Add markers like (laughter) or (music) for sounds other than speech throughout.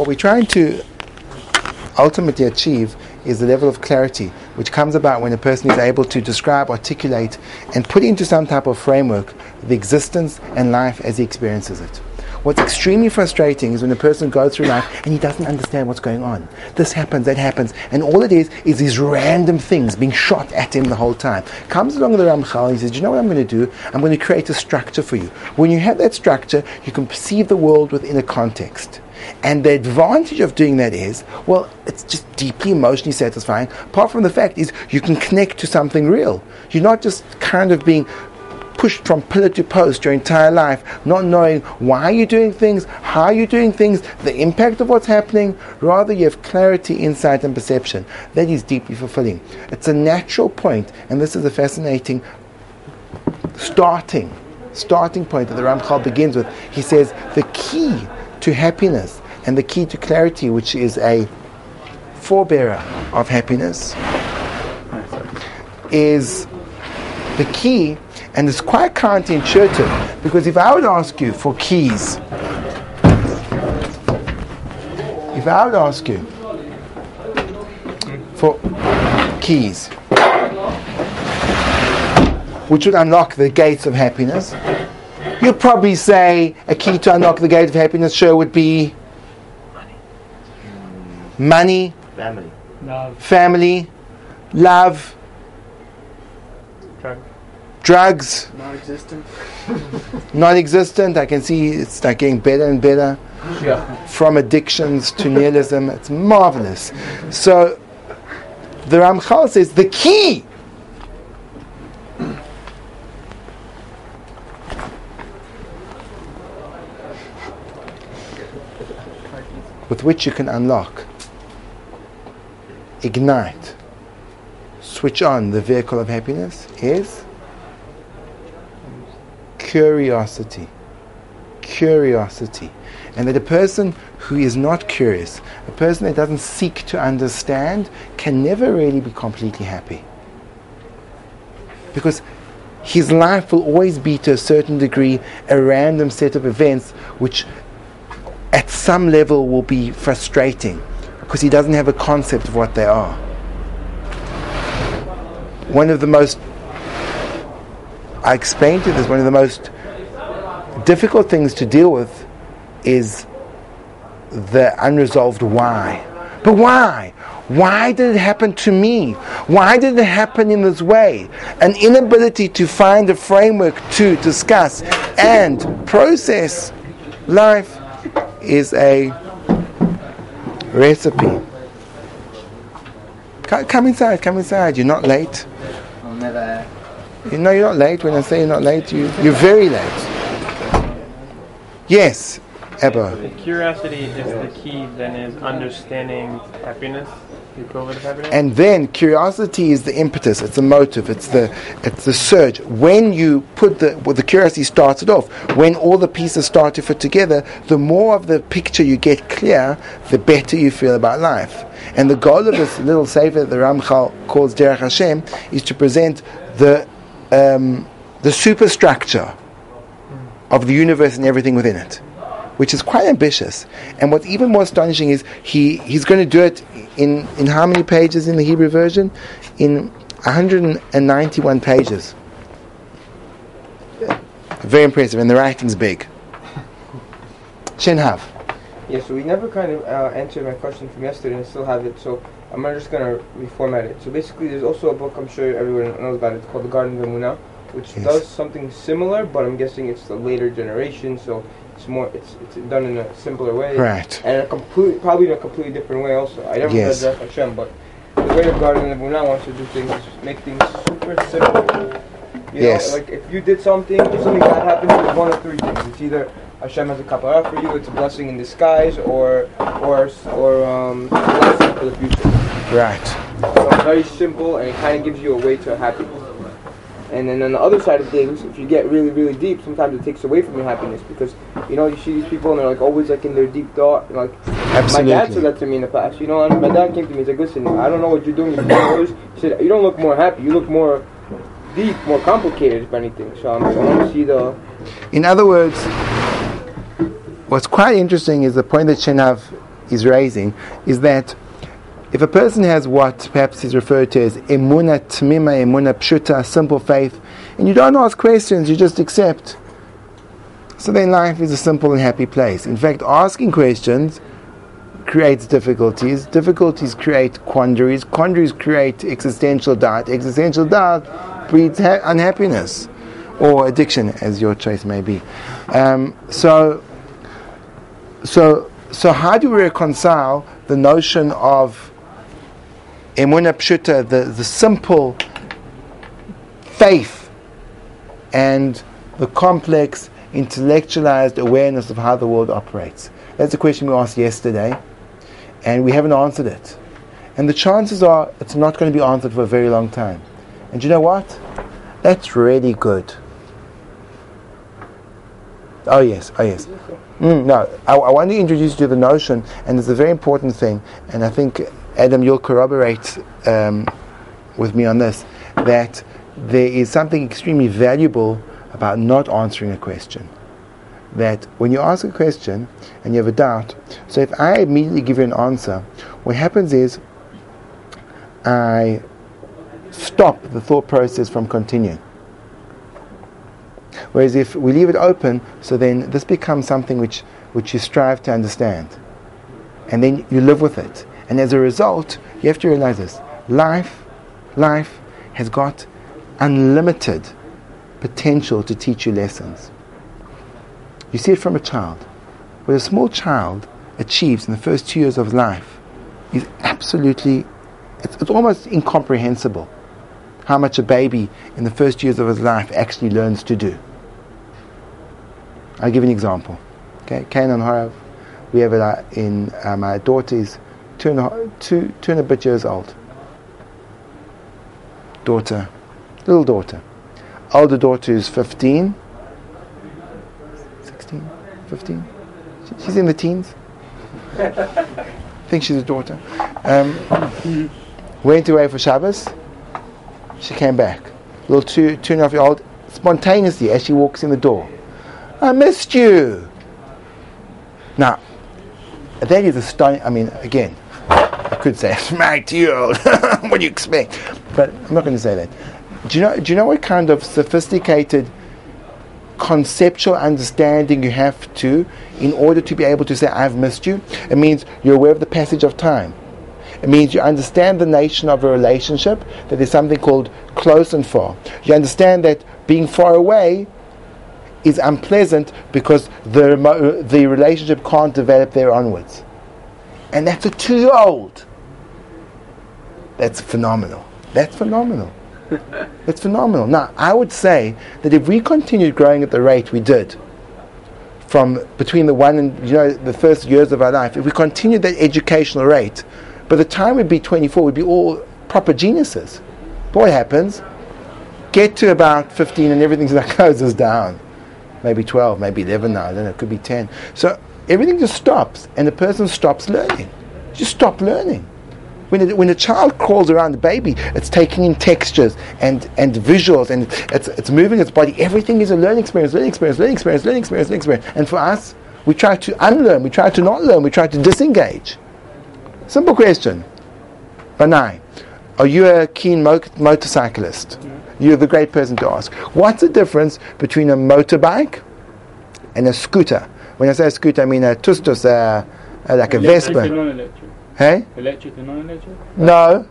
what we're trying to ultimately achieve is the level of clarity which comes about when a person is able to describe, articulate, and put into some type of framework the existence and life as he experiences it. What's extremely frustrating is when a person goes through life and he doesn't understand what's going on. This happens, that happens, and all it is is these random things being shot at him the whole time. Comes along the Ramchal and he says, you know what I'm going to do? I'm going to create a structure for you. When you have that structure, you can perceive the world within a context. And the advantage of doing that is, well, it's just deeply emotionally satisfying. Apart from the fact is you can connect to something real. You're not just kind of being pushed from pillar to post your entire life, not knowing why you're doing things, how you're doing things, the impact of what's happening. Rather, you have clarity, insight, and perception. That is deeply fulfilling. It's a natural point, and this is a fascinating starting starting point that the Ramchal begins with. He says the key to happiness. And the key to clarity, which is a forebearer of happiness, is the key. And it's quite counterintuitive because if I would ask you for keys, if I would ask you for keys, which would unlock the gates of happiness, you'd probably say a key to unlock the gate of happiness sure would be money, money Family. Love. family, love, Drug. drugs. Non-existent. non-existent. I can see it's like getting better and better. Yeah. From addictions to nihilism, it's marvelous. So the Ramchal says the key. With which you can unlock, ignite, switch on the vehicle of happiness is curiosity. Curiosity. And that a person who is not curious, a person that doesn't seek to understand, can never really be completely happy. Because his life will always be, to a certain degree, a random set of events which, some level, will be frustrating because he doesn't have a concept of what they are. One of the most I explained to this one of the most difficult things to deal with is the unresolved why. But why? Why did it happen to me? Why did it happen in this way? An inability to find a framework to discuss and process life is a recipe. Come inside, come inside. You're not late. I'll never. You know you're not late. When I say you're not late, you, you're very late. Yes, Ebba. If curiosity is the key, then is understanding happiness, And then curiosity is the impetus. It's the motive. It's the it's the surge. When you put the well, the curiosity started off. When all the pieces start to fit together, the more of the picture you get clear, the better you feel about life. And the goal of this little sefer that the Ramchal calls Derech Hashem is to present the um, the superstructure of the universe and everything within it, which is quite ambitious. And what's even more astonishing is he, he's going to do it in, in how many pages in the Hebrew version? In 191 pages. Very impressive, and the writing's big. Shinhav. Yeah, so we never kind of uh, answered my question from yesterday and I still have it, so I'm just going to reformat it. So basically, there's also a book I'm sure everyone knows about it. It's called The Garden of Emunah, which Yes. does something similar, but I'm guessing it's the later generation, so it's more, it's, it's done in a simpler way. Right. And a complete, probably in a completely different way also. I never Yes. read Zef Hashem, but the way the Garden of Emunah wants to do things is make things super simple. You Yes. know, like if you did something, if something bad happens, it's one of three things. It's either Hashem has a kapara for you, it's a blessing in disguise, or or or um, a blessing for the future. Right. So very simple, and it kind of gives you a way to happiness. And then on the other side of things, if you get really, really deep, sometimes it takes away from your happiness because you know you see these people and they're like always like in their deep thought. And, like my dad said that to me in the past. You know, and my dad came to me. He's like, "Listen, I don't know what you're doing. You're He said, "You don't look more happy. You look more deep, more complicated, if anything." So um, I'm, I want to see the In other words, what's quite interesting is the point that Shinhav is raising is that if a person has what perhaps is referred to as emuna tmima, emuna pshuta, simple faith, and you don't ask questions, you just accept, so then life is a simple and happy place. In fact, asking questions creates difficulties. Difficulties create quandaries. Quandaries create existential doubt. Existential doubt breeds ha- unhappiness or addiction, as your choice may be. Um, so, so, so, how do we reconcile the notion of emuna pshuta, the, the simple faith, and the complex intellectualized awareness of how the world operates? That's a question we asked yesterday, and we haven't answered it. And the chances are it's not going to be answered for a very long time. And you know what? That's really good. Oh, yes, oh, yes. Mm, no, I, I want to introduce you to the notion, and it's a very important thing, and I think, Adam, you'll corroborate um, with me on this, that there is something extremely valuable about not answering a question. That when you ask a question and you have a doubt, so if I immediately give you an answer, what happens is I stop the thought process from continuing. Whereas if we leave it open, so then this becomes something which, which you strive to understand. And then you live with it. And as a result, you have to realize this life, life has got unlimited potential to teach you lessons. You see it from a child. What a small child achieves in the first two years of life is absolutely, it's, it's almost incomprehensible how much a baby in the first years of his life actually learns to do. I'll give an example. Okay, Cain and Horav, we have it uh, in uh, my daughter is two and, a, two, two and a bit years old. Daughter, little daughter. Older daughter is 15, 16, 15. She's in the teens. I think she's a daughter. Um, went away for Shabbos. She came back. Little two, two and a half year old, spontaneously as she walks in the door. I missed you. Now, that is a astonishing. I mean, again, could say, smacked you. (laughs) what do you expect? But I'm not going to say that. Do you know? Do you know what kind of sophisticated conceptual understanding you have to in order to be able to say, "I've missed you"? It means you're aware of the passage of time. It means you understand the nature of a relationship. That there's something called close and far. You understand that being far away is unpleasant because the the relationship can't develop there onwards, and that's a two-year-old. That's phenomenal. That's phenomenal. That's phenomenal. Now, I would say that if we continued growing at the rate we did, from between the one and you know the first years of our life, if we continued that educational rate, by the time we'd be 24, we'd be all proper geniuses. But what happens? Get to about 15 and everything that (laughs) closes down. Maybe 12, maybe 11 now, I don't know, it could be 10. So everything just stops, and the person stops learning. Just stop learning. When a, when a child crawls around the baby, it's taking in textures and, and visuals and it's, it's moving its body. Everything is a learning experience, learning experience, learning experience, learning experience, learning experience. And for us, we try to unlearn, we try to not learn, we try to disengage. Simple question. Banai, are you a keen mo- motorcyclist? You're the great person to ask. What's the difference between a motorbike and a scooter? When I say scooter, I mean a tustus, uh, uh, like a Vespa. Non-electric. Hey? Electric and non-electric. No.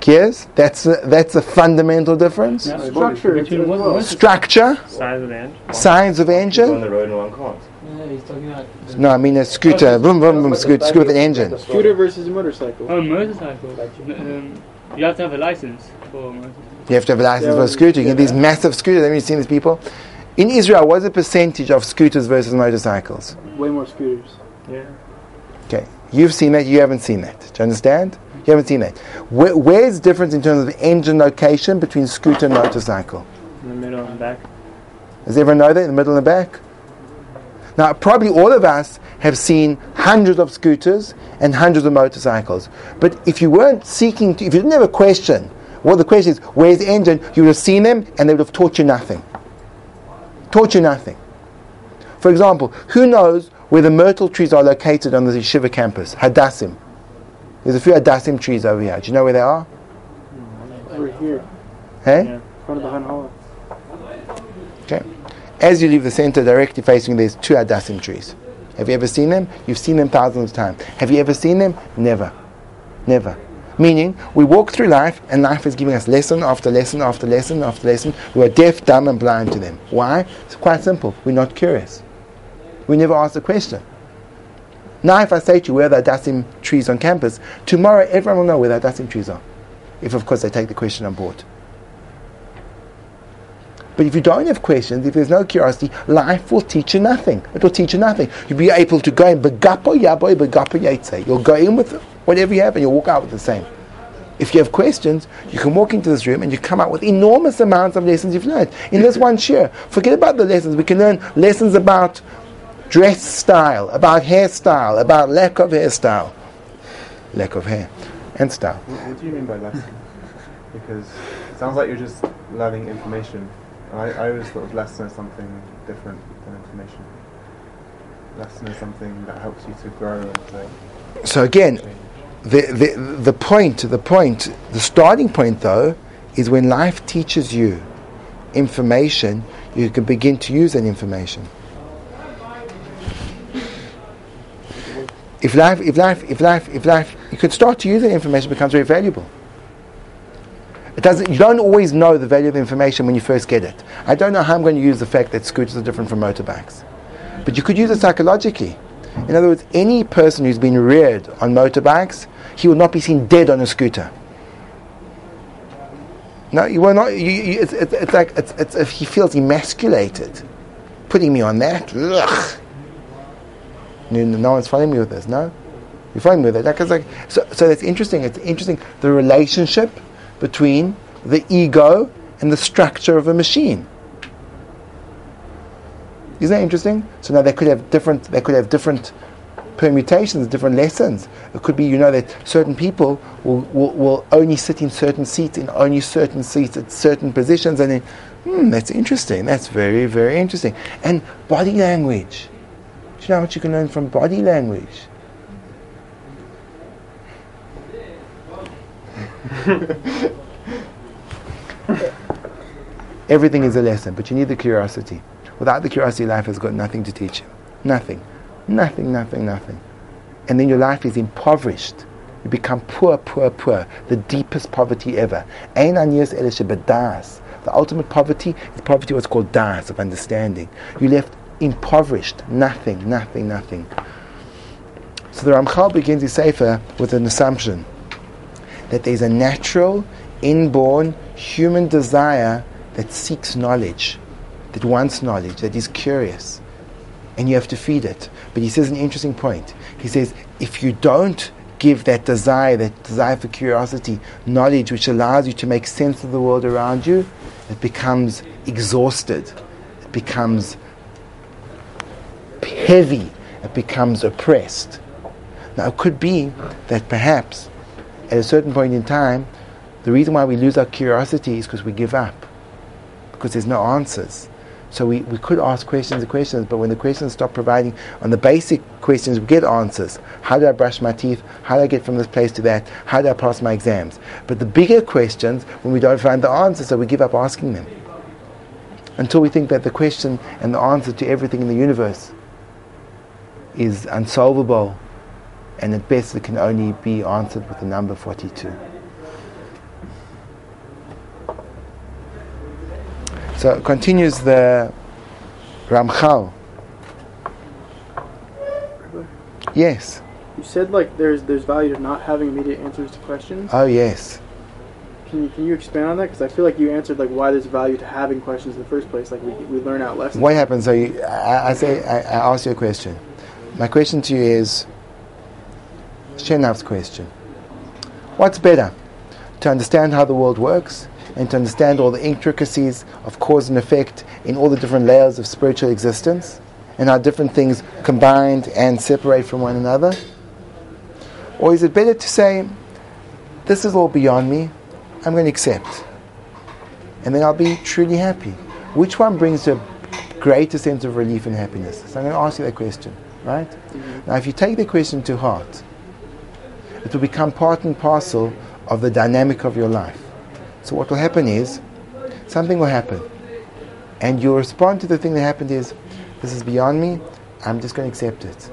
Gears? That's a, that's a fundamental difference. Yeah. Structure, Between it's what- as what- Structure, Size of engine. size of engine. on engine. the road and one can't. Yeah, he's talking about. No, I mean a scooter. Boom, boom, boom, scooter, scooter with an engine. Scooter versus a motorcycle. Oh, motorcycle. Um, you have to have a license for a motorcycle. You have to have a license for a scooter. You get these massive scooters. Have you seen these people? In Israel, what's the percentage of scooters versus motorcycles? Way more scooters. Yeah. You've seen that. You haven't seen that. Do you understand? You haven't seen that. Where, where's the difference in terms of engine location between scooter and motorcycle? In the middle and back. Does everyone know that in the middle and the back? Now, probably all of us have seen hundreds of scooters and hundreds of motorcycles. But if you weren't seeking to, if you didn't have a question, well, the question is, where's the engine? You would have seen them and they would have taught you nothing. Taught you nothing. For example, who knows where the myrtle trees are located on the Yeshiva campus? Hadassim. There's a few Hadassim trees over here. Do you know where they are? Over here, Hey? Yeah. in front of the Okay. As you leave the center, directly facing, there's two Hadassim trees. Have you ever seen them? You've seen them thousands of times. Have you ever seen them? Never. Never. Meaning, we walk through life and life is giving us lesson after lesson after lesson after lesson. We are deaf, dumb, and blind to them. Why? It's quite simple. We're not curious. We never ask the question. Now, if I say to you where are the Hadassim trees on campus, tomorrow everyone will know where the Hadassim trees are. If, of course, they take the question on board. But if you don't have questions, if there's no curiosity, life will teach you nothing. It will teach you nothing. You'll be able to go in. You'll go in with whatever you have and you'll walk out with the same. If you have questions, you can walk into this room and you come out with enormous amounts of lessons you've learned. In this one share, forget about the lessons. We can learn lessons about dress style, about hairstyle, about lack of hairstyle, lack of hair and style. What, what do you mean by that? Because it sounds like you're just learning information. I, I always thought of lesson as something different than information. Lesson is something that helps you to grow and to So again, change. the, the, the point, the point, the starting point though, is when life teaches you information, you can begin to use that information. If life, if life, if life, if life, you could start to use that information, becomes very valuable. It doesn't, you don't always know the value of information when you first get it. I don't know how I'm going to use the fact that scooters are different from motorbikes. But you could use it psychologically. In other words, any person who's been reared on motorbikes, he will not be seen dead on a scooter. No, you will not. You, you, it's, it's, it's like it's, it's if he feels emasculated, putting me on that. Ugh. No, one's following me with this. No, you're following me with it. Like, like so. So that's interesting. It's interesting the relationship between the ego and the structure of a machine. Isn't that interesting? So now they could have different. They could have different permutations, different lessons. It could be, you know, that certain people will, will, will only sit in certain seats, in only certain seats at certain positions, and then, hmm, that's interesting. That's very, very interesting. And body language. Do you know what you can learn from body language? (laughs) Everything is a lesson, but you need the curiosity. Without the curiosity, life has got nothing to teach you. Nothing. Nothing, nothing, nothing. And then your life is impoverished. You become poor, poor, poor. The deepest poverty ever. Ein aniyas ele shebedas. The ultimate poverty is poverty what's called das, of understanding. You left impoverished. Nothing, nothing, nothing. So the Ramchal begins his Sefer with an assumption that there's a natural, inborn human desire that seeks knowledge, that wants knowledge, that is curious. And you have to feed it. But he says an interesting point. He says, if you don't give that desire, that desire for curiosity, knowledge which allows you to make sense of the world around you, it becomes exhausted. It becomes heavy. It becomes oppressed. Now, it could be that perhaps at a certain point in time, the reason why we lose our curiosity is because we give up, because there's no answers. So we, we could ask questions and questions, but when the questions stop providing on the basic questions, we get answers. How do I brush my teeth? How do I get from this place to that? How do I pass my exams? But the bigger questions, when we don't find the answers, so we give up asking them. Until we think that the question and the answer to everything in the universe is unsolvable, and at best it can only be answered with the number 42. So it continues the Ramchal. Yes. You said like there's there's value to not having immediate answers to questions. Oh, yes. Can you, can you expand on that? Because I feel like you answered like why there's value to having questions in the first place. Like we, we learn out lessons. What happens? So you, I, I say, I, I ask you a question. My question to you is Shenav's question. What's better? To understand how the world works and to understand all the intricacies of cause and effect in all the different layers of spiritual existence and how different things combined and separate from one another? Or is it better to say, this is all beyond me, I'm going to accept, and then I'll be truly happy? Which one brings a greater sense of relief and happiness? So I'm going to ask you that question. Right? Now, if you take the question to heart, it will become part and parcel of the dynamic of your life. So, what will happen is something will happen, and you'll respond to the thing that happened is, This is beyond me, I'm just going to accept it.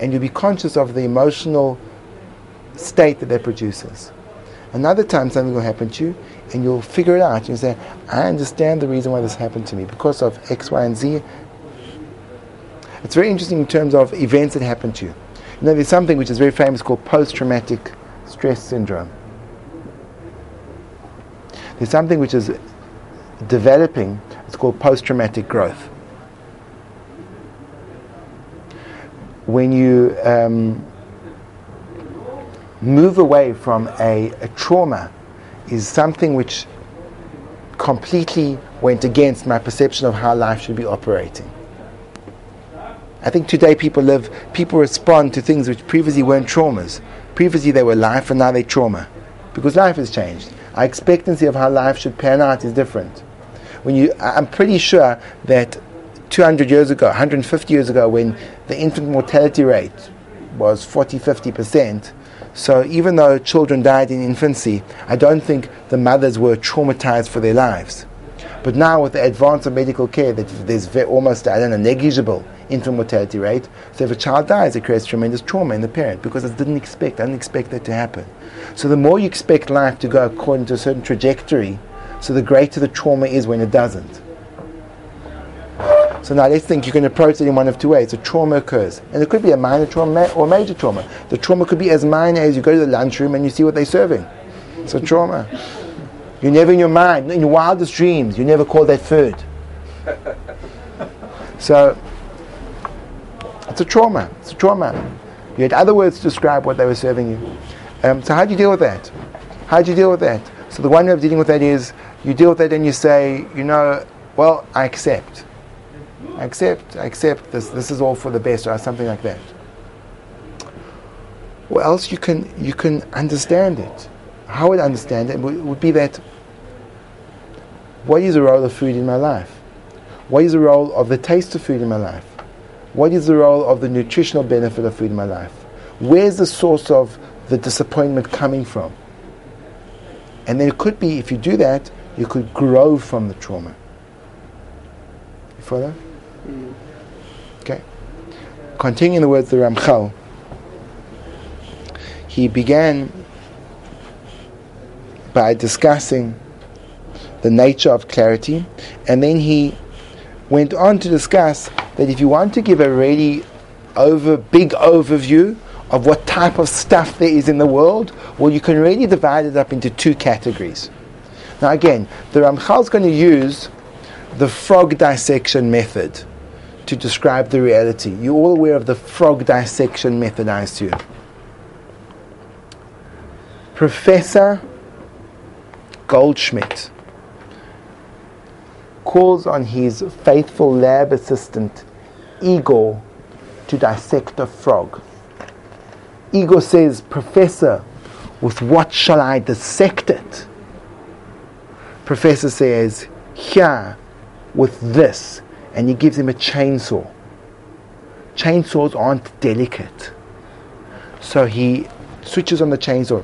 And you'll be conscious of the emotional state that that produces. Another time something will happen to you and you'll figure it out. You'll say, I understand the reason why this happened to me because of X, Y, and Z. It's very interesting in terms of events that happen to you. You know, there's something which is very famous called post traumatic stress syndrome. There's something which is developing, it's called post traumatic growth. When you um, move away from a, a trauma is something which completely went against my perception of how life should be operating. I think today people live, people respond to things which previously weren't traumas. Previously they were life and now they're trauma. Because life has changed. Our expectancy of how life should pan out is different. When you, I'm pretty sure that 200 years ago, 150 years ago, when the infant mortality rate was 40, 50 percent, so even though children died in infancy, I don't think the mothers were traumatized for their lives. But now with the advance of medical care, that there's almost I don't know negligible infant mortality rate. So if a child dies, it creates tremendous trauma in the parent because it didn't expect, I didn't expect that to happen. So the more you expect life to go according to a certain trajectory, so the greater the trauma is when it doesn't. So now let's think you can approach it in one of two ways. A trauma occurs. And it could be a minor trauma or major trauma. The trauma could be as minor as you go to the lunchroom and you see what they're serving. It's a trauma. You never in your mind, in your wildest dreams, you never call that food. (laughs) So it's a trauma. It's a trauma. You had other words to describe what they were serving you. Um, so how do you deal with that? How do you deal with that? So the one way of dealing with that is you deal with that and you say, you know, well, I accept. I accept, I accept this, this is all for the best, or something like that. Or else you can, you can understand it. How I would understand it would, would be that what is the role of food in my life? What is the role of the taste of food in my life? What is the role of the nutritional benefit of food in my life? Where's the source of the disappointment coming from? And then it could be, if you do that, you could grow from the trauma. You follow? Mm. Okay. Continuing the words of the Ramchal, he began by discussing the nature of clarity, and then he went on to discuss that if you want to give a really over big overview of what type of stuff there is in the world, well, you can really divide it up into two categories. Now, again, the Ramchal is going to use the frog dissection method to describe the reality. You're all aware of the frog dissection method, I assume. Professor Goldschmidt calls on his faithful lab assistant, Igor, to dissect a frog. Igor says, Professor, with what shall I dissect it? Professor says, Here, with this and he gives him a chainsaw. Chainsaws aren't delicate. So he switches on the chainsaw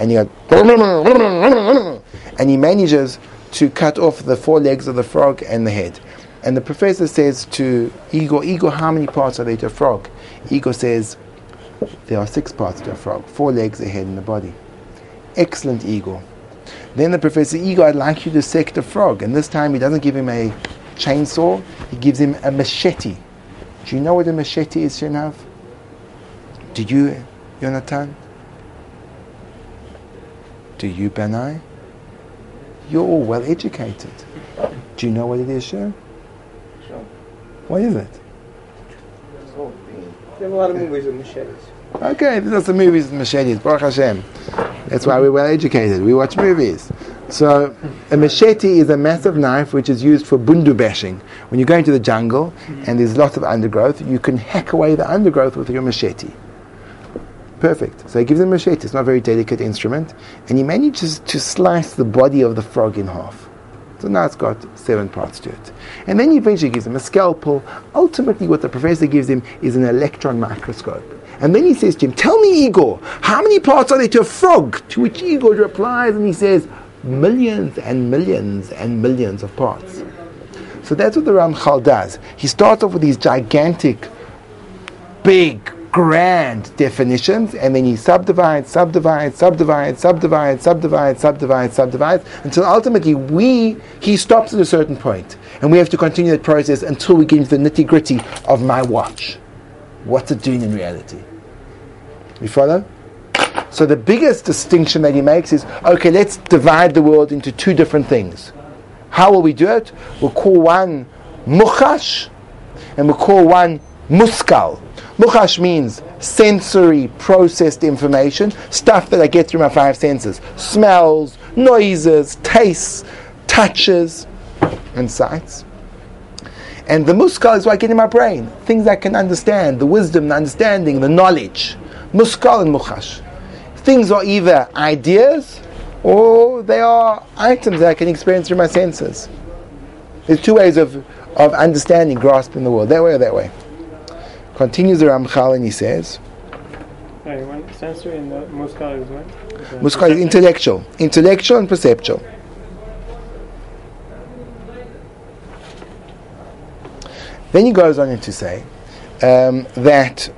and he goes and he manages to cut off the four legs of the frog and the head. And the professor says to Igor, Igor, how many parts are there to a frog? Igor says, there are six parts to a frog, four legs, a head, and a body. Excellent, Igor. Then the professor, Igor, I'd like you to dissect a frog. And this time he doesn't give him a chainsaw, he gives him a machete. Do you know what a machete is, Shinav? Do you, Jonathan? Do you, Benai? You're all well educated. Do you know what it is, Shem? Sure. What is it? They have a lot of movies with machetes. Okay, there's some movies with machetes. Baruch Hashem. That's why we're well educated. We watch movies. So, a machete is a massive knife which is used for bundu bashing. When you go into the jungle and there's lots of undergrowth, you can hack away the undergrowth with your machete. Perfect. So he gives him a machete. It's not a very delicate instrument. And he manages to slice the body of the frog in half. So now it's got seven parts to it. And then he eventually gives him a scalpel. Ultimately, what the professor gives him is an electron microscope. And then he says to him, Tell me, Igor, how many parts are there to a frog? To which Igor replies, and he says, Millions and millions and millions of parts. So that's what the Ramchal does. He starts off with these gigantic, big, grand definitions, and then he subdivides, subdivides, subdivides, subdivides, subdivides, subdivides, subdivides, until ultimately we he stops at a certain point, and we have to continue that process until we get into the nitty gritty of my watch. What's it doing in reality? You follow? So the biggest distinction that he makes is okay, let's divide the world into two different things. How will we do it? We'll call one muchash and we'll call one muskal. Muchash means sensory processed information, stuff that I get through my five senses smells, noises, tastes, touches, and sights. And the muskal is what I get in my brain things I can understand, the wisdom, the understanding, the knowledge. Muskal and muchash. Things are either ideas or they are items that I can experience through my senses. There's two ways of, of understanding, grasping the world, that way or that way. Continues the Ramchal and he says, one sensory and the muskal is what? Muskal is intellectual, intellectual and perceptual. Then he goes on to say um, that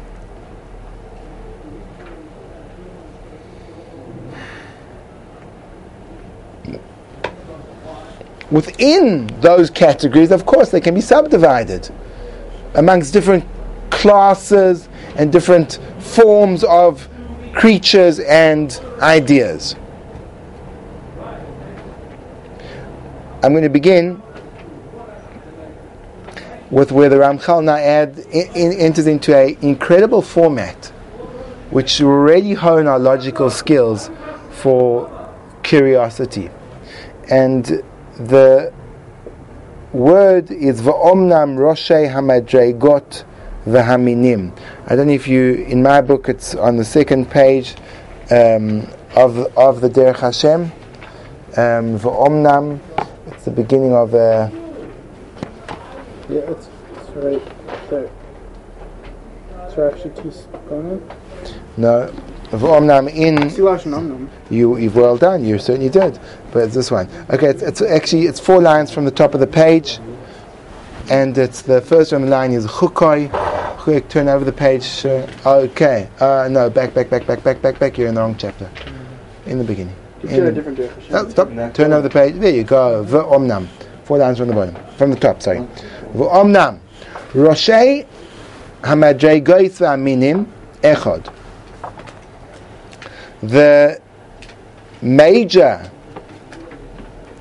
within those categories, of course, they can be subdivided amongst different classes and different forms of creatures and ideas. I'm going to begin with where the Ramchal in, enters into an incredible format which really hone our logical skills for curiosity. And the word is va'omnam roshei hamadregot v'haminim. I don't know if you, in my book, it's on the second page um, of of the Derech Hashem. Um, va'omnam, it's the beginning of a. Yeah, it's, it's right there. So actually, Tis No, va'omnam in. You, you've well done. You certainly did. But it's this one. Okay, it's, it's actually it's four lines from the top of the page, and it's the first one line is chukoi. Quick, turn over the page. Uh, okay. Uh, no, back, back, back, back, back, back, back. You're in the wrong chapter. In the beginning. Just In get a the- different direction. Oh, stop. Turn over the page. There you go. V'omnam. Four lines from the bottom. From the top, sorry. V'omnam. Roshei hamadregois v'aminim echod. The major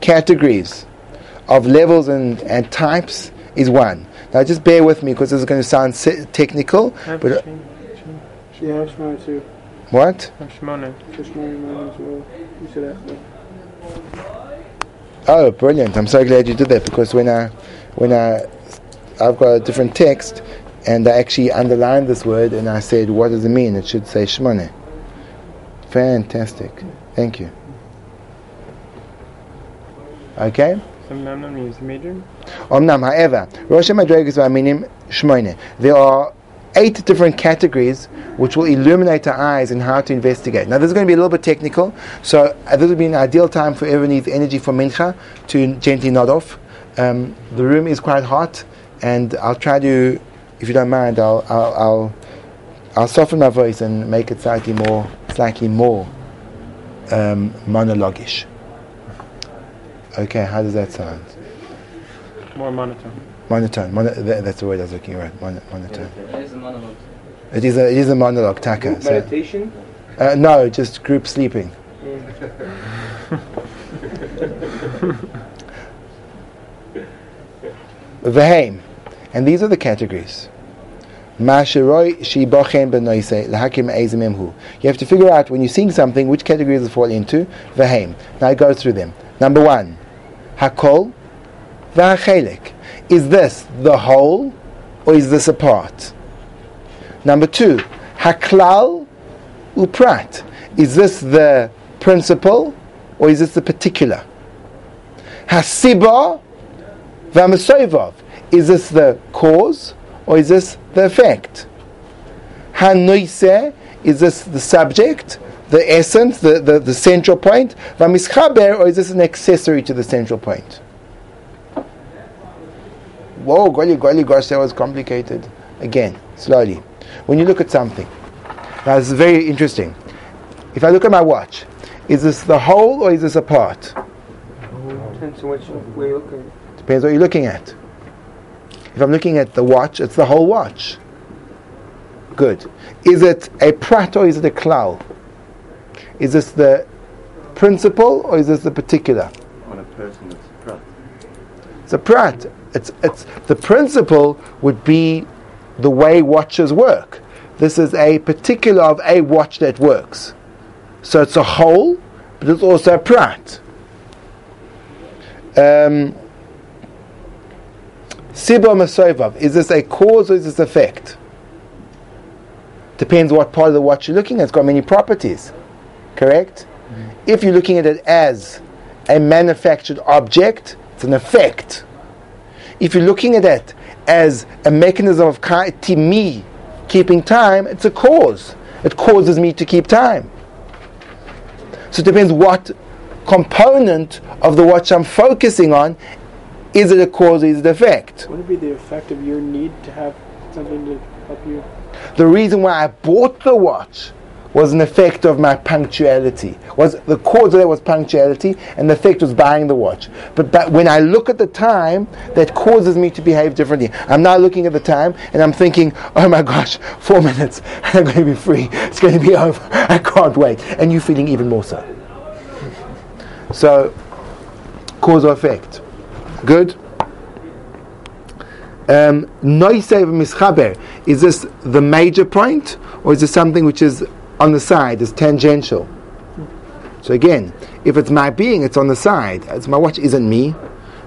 categories of levels and, and types is one. Now just bear with me because this is going to sound se- technical, but uh, Yeah, Shmona too. what? Shmona. Shmona mine well. You should ask that. Oh, brilliant! I'm so glad you did that because when I, when I, I've got a different text, and I actually underlined this word and I said, "What does it mean?" It should say shmone. Fantastic! Thank you. Okay. Namnam means major. However, Rosh Madregas Vaminim Shmoine. There are eight different categories which will illuminate our eyes in how to investigate. Now, this is going to be a little bit technical, so this would be an ideal time for needs energy for Mincha to gently nod off. Um, the room is quite hot, and I'll try to, if you don't mind, I'll, I'll, I'll, I'll soften my voice and make it slightly more, slightly more um, monologuish. Okay, how does that sound? More monotone. Monotone. Mono, that, that's the word I was looking at. Mono, monotone. It is a monologue. It is a it is a monologue, taka. So, Meditation. uh, no, just group sleeping. (laughs) V'heim, and these are the categories. Ma'asheroi shibochen benoise lahakim ezimim hu. You have to figure out when you're seeing something which category does it fall into. V'heim. Now I go through them. Number one, hakol v'hachelik. Is this the whole or is this a part? Number two, haklal uprat. Is this the principle or is this the particular? Hasiba v'amasovav. Is this the cause or is this the effect? Hanoise, is this the subject, the essence, the, the, the central point? Vamischaber, or is this an accessory to the central point? Whoa, golly, golly, gosh, that was complicated. Again, slowly. When you look at something, now this is very interesting. If I look at my watch, is this the whole or is this a part? Depends on which way you're looking. Depends what you're looking at. If I'm looking at the watch, it's the whole watch. Good. Is it a prat or is it a klal? Is this the principle or is this the particular? On a person that's prat. It's a prat. It's, it's, the principle would be the way watches work. This is a particular of a watch that works. So it's a whole, but it's also a prat. Um, Siba Masovav, is this a cause or is this effect? Depends what part of the watch you're looking at. It's got many properties. Correct? If you're looking at it as a manufactured object, it's an effect. If you're looking at it as a mechanism of me keeping time, it's a cause. It causes me to keep time. So it depends what component of the watch I'm focusing on. Is it a cause or is it an effect? Would it be the effect of your need to have something to help you? The reason why I bought the watch was an effect of my punctuality. Was the cause of that was punctuality, and the effect was buying the watch. But, but when I look at the time, that causes me to behave differently. I'm now looking at the time, and I'm thinking, "Oh my gosh, four (laughs) minutes, I'm going to be free. It's going to be (laughs) over. I can't wait." And you're feeling even more so. So, cause or effect. Good. Um. Is this the major point, or is this something which is on the side, is tangential? So again, if it's my being, it's on the side. As my watch isn't me,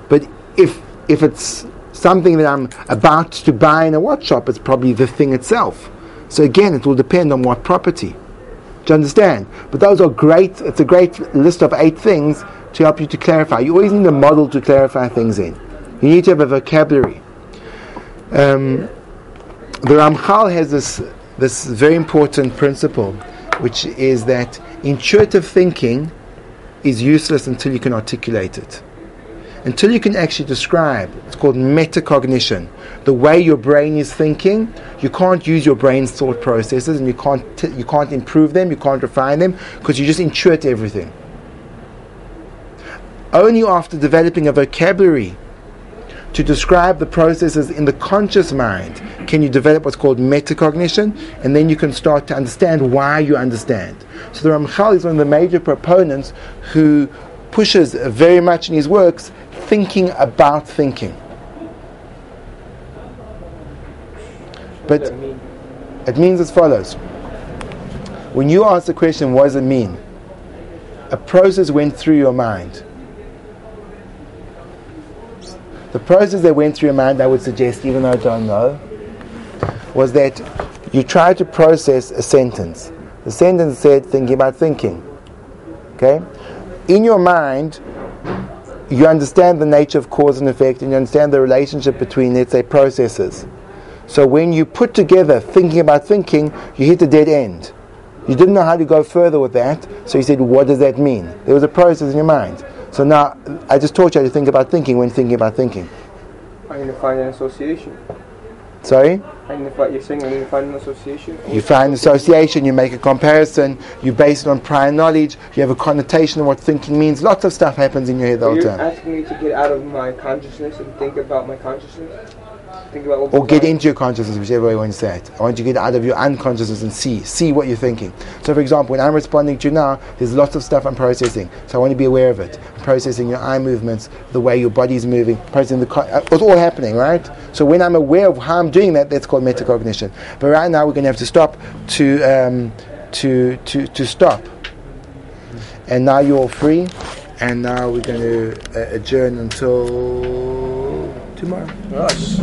but if if it's something that I'm about to buy in a watch shop, it's probably the thing itself. So again, it will depend on what property. Do you understand? But those are great. It's a great list of eight things to help you to clarify. You always need a model to clarify things in. You need to have a vocabulary. Um, the Ramchal has this this very important principle, which is that intuitive thinking is useless until you can articulate it. Until you can actually describe, it's called metacognition. The way your brain is thinking, you can't use your brain's thought processes, and you can't t- you can't improve them, you can't refine them, because you just intuit everything. Only after developing a vocabulary to describe the processes in the conscious mind can you develop what's called metacognition, and then you can start to understand why you understand. So the Ramchal is one of the major proponents who pushes very much in his works thinking about thinking. But What does that mean? it means as follows. When you ask the question, what does it mean? A process went through your mind. The process that went through your mind, I would suggest, even though I don't know, was that you tried to process a sentence. The sentence said, thinking about thinking. Okay? In your mind, you understand the nature of cause and effect and you understand the relationship between, let's say, processes. So when you put together thinking about thinking, you hit a dead end. You didn't know how to go further with that, so you said, what does that mean? There was a process in your mind. So now, I just taught you how to think about thinking when thinking about thinking. I need to find an association. Sorry? I need to find, you're saying I need to find an association? You find an association, you make a comparison, you base it on prior knowledge, you have a connotation of what thinking means. Lots of stuff happens in your head all the time. You're asking me to get out of my consciousness and think about my consciousness? Think about what Or get into your consciousness, whichever way you want to say it. I want you to get out of your unconsciousness and see, see what you're thinking. So, for example, when I'm responding to you now, there's lots of stuff I'm processing. So I want to be aware of it. I'm processing your eye movements, the way your body's moving, processing the. Co- uh, it's all happening, right? So when I'm aware of how I'm doing that, that's called metacognition. But right now, we're going to have to stop to um, to to to stop. And now you're all free, and now we're going to uh, adjourn until tomorrow. Gosh.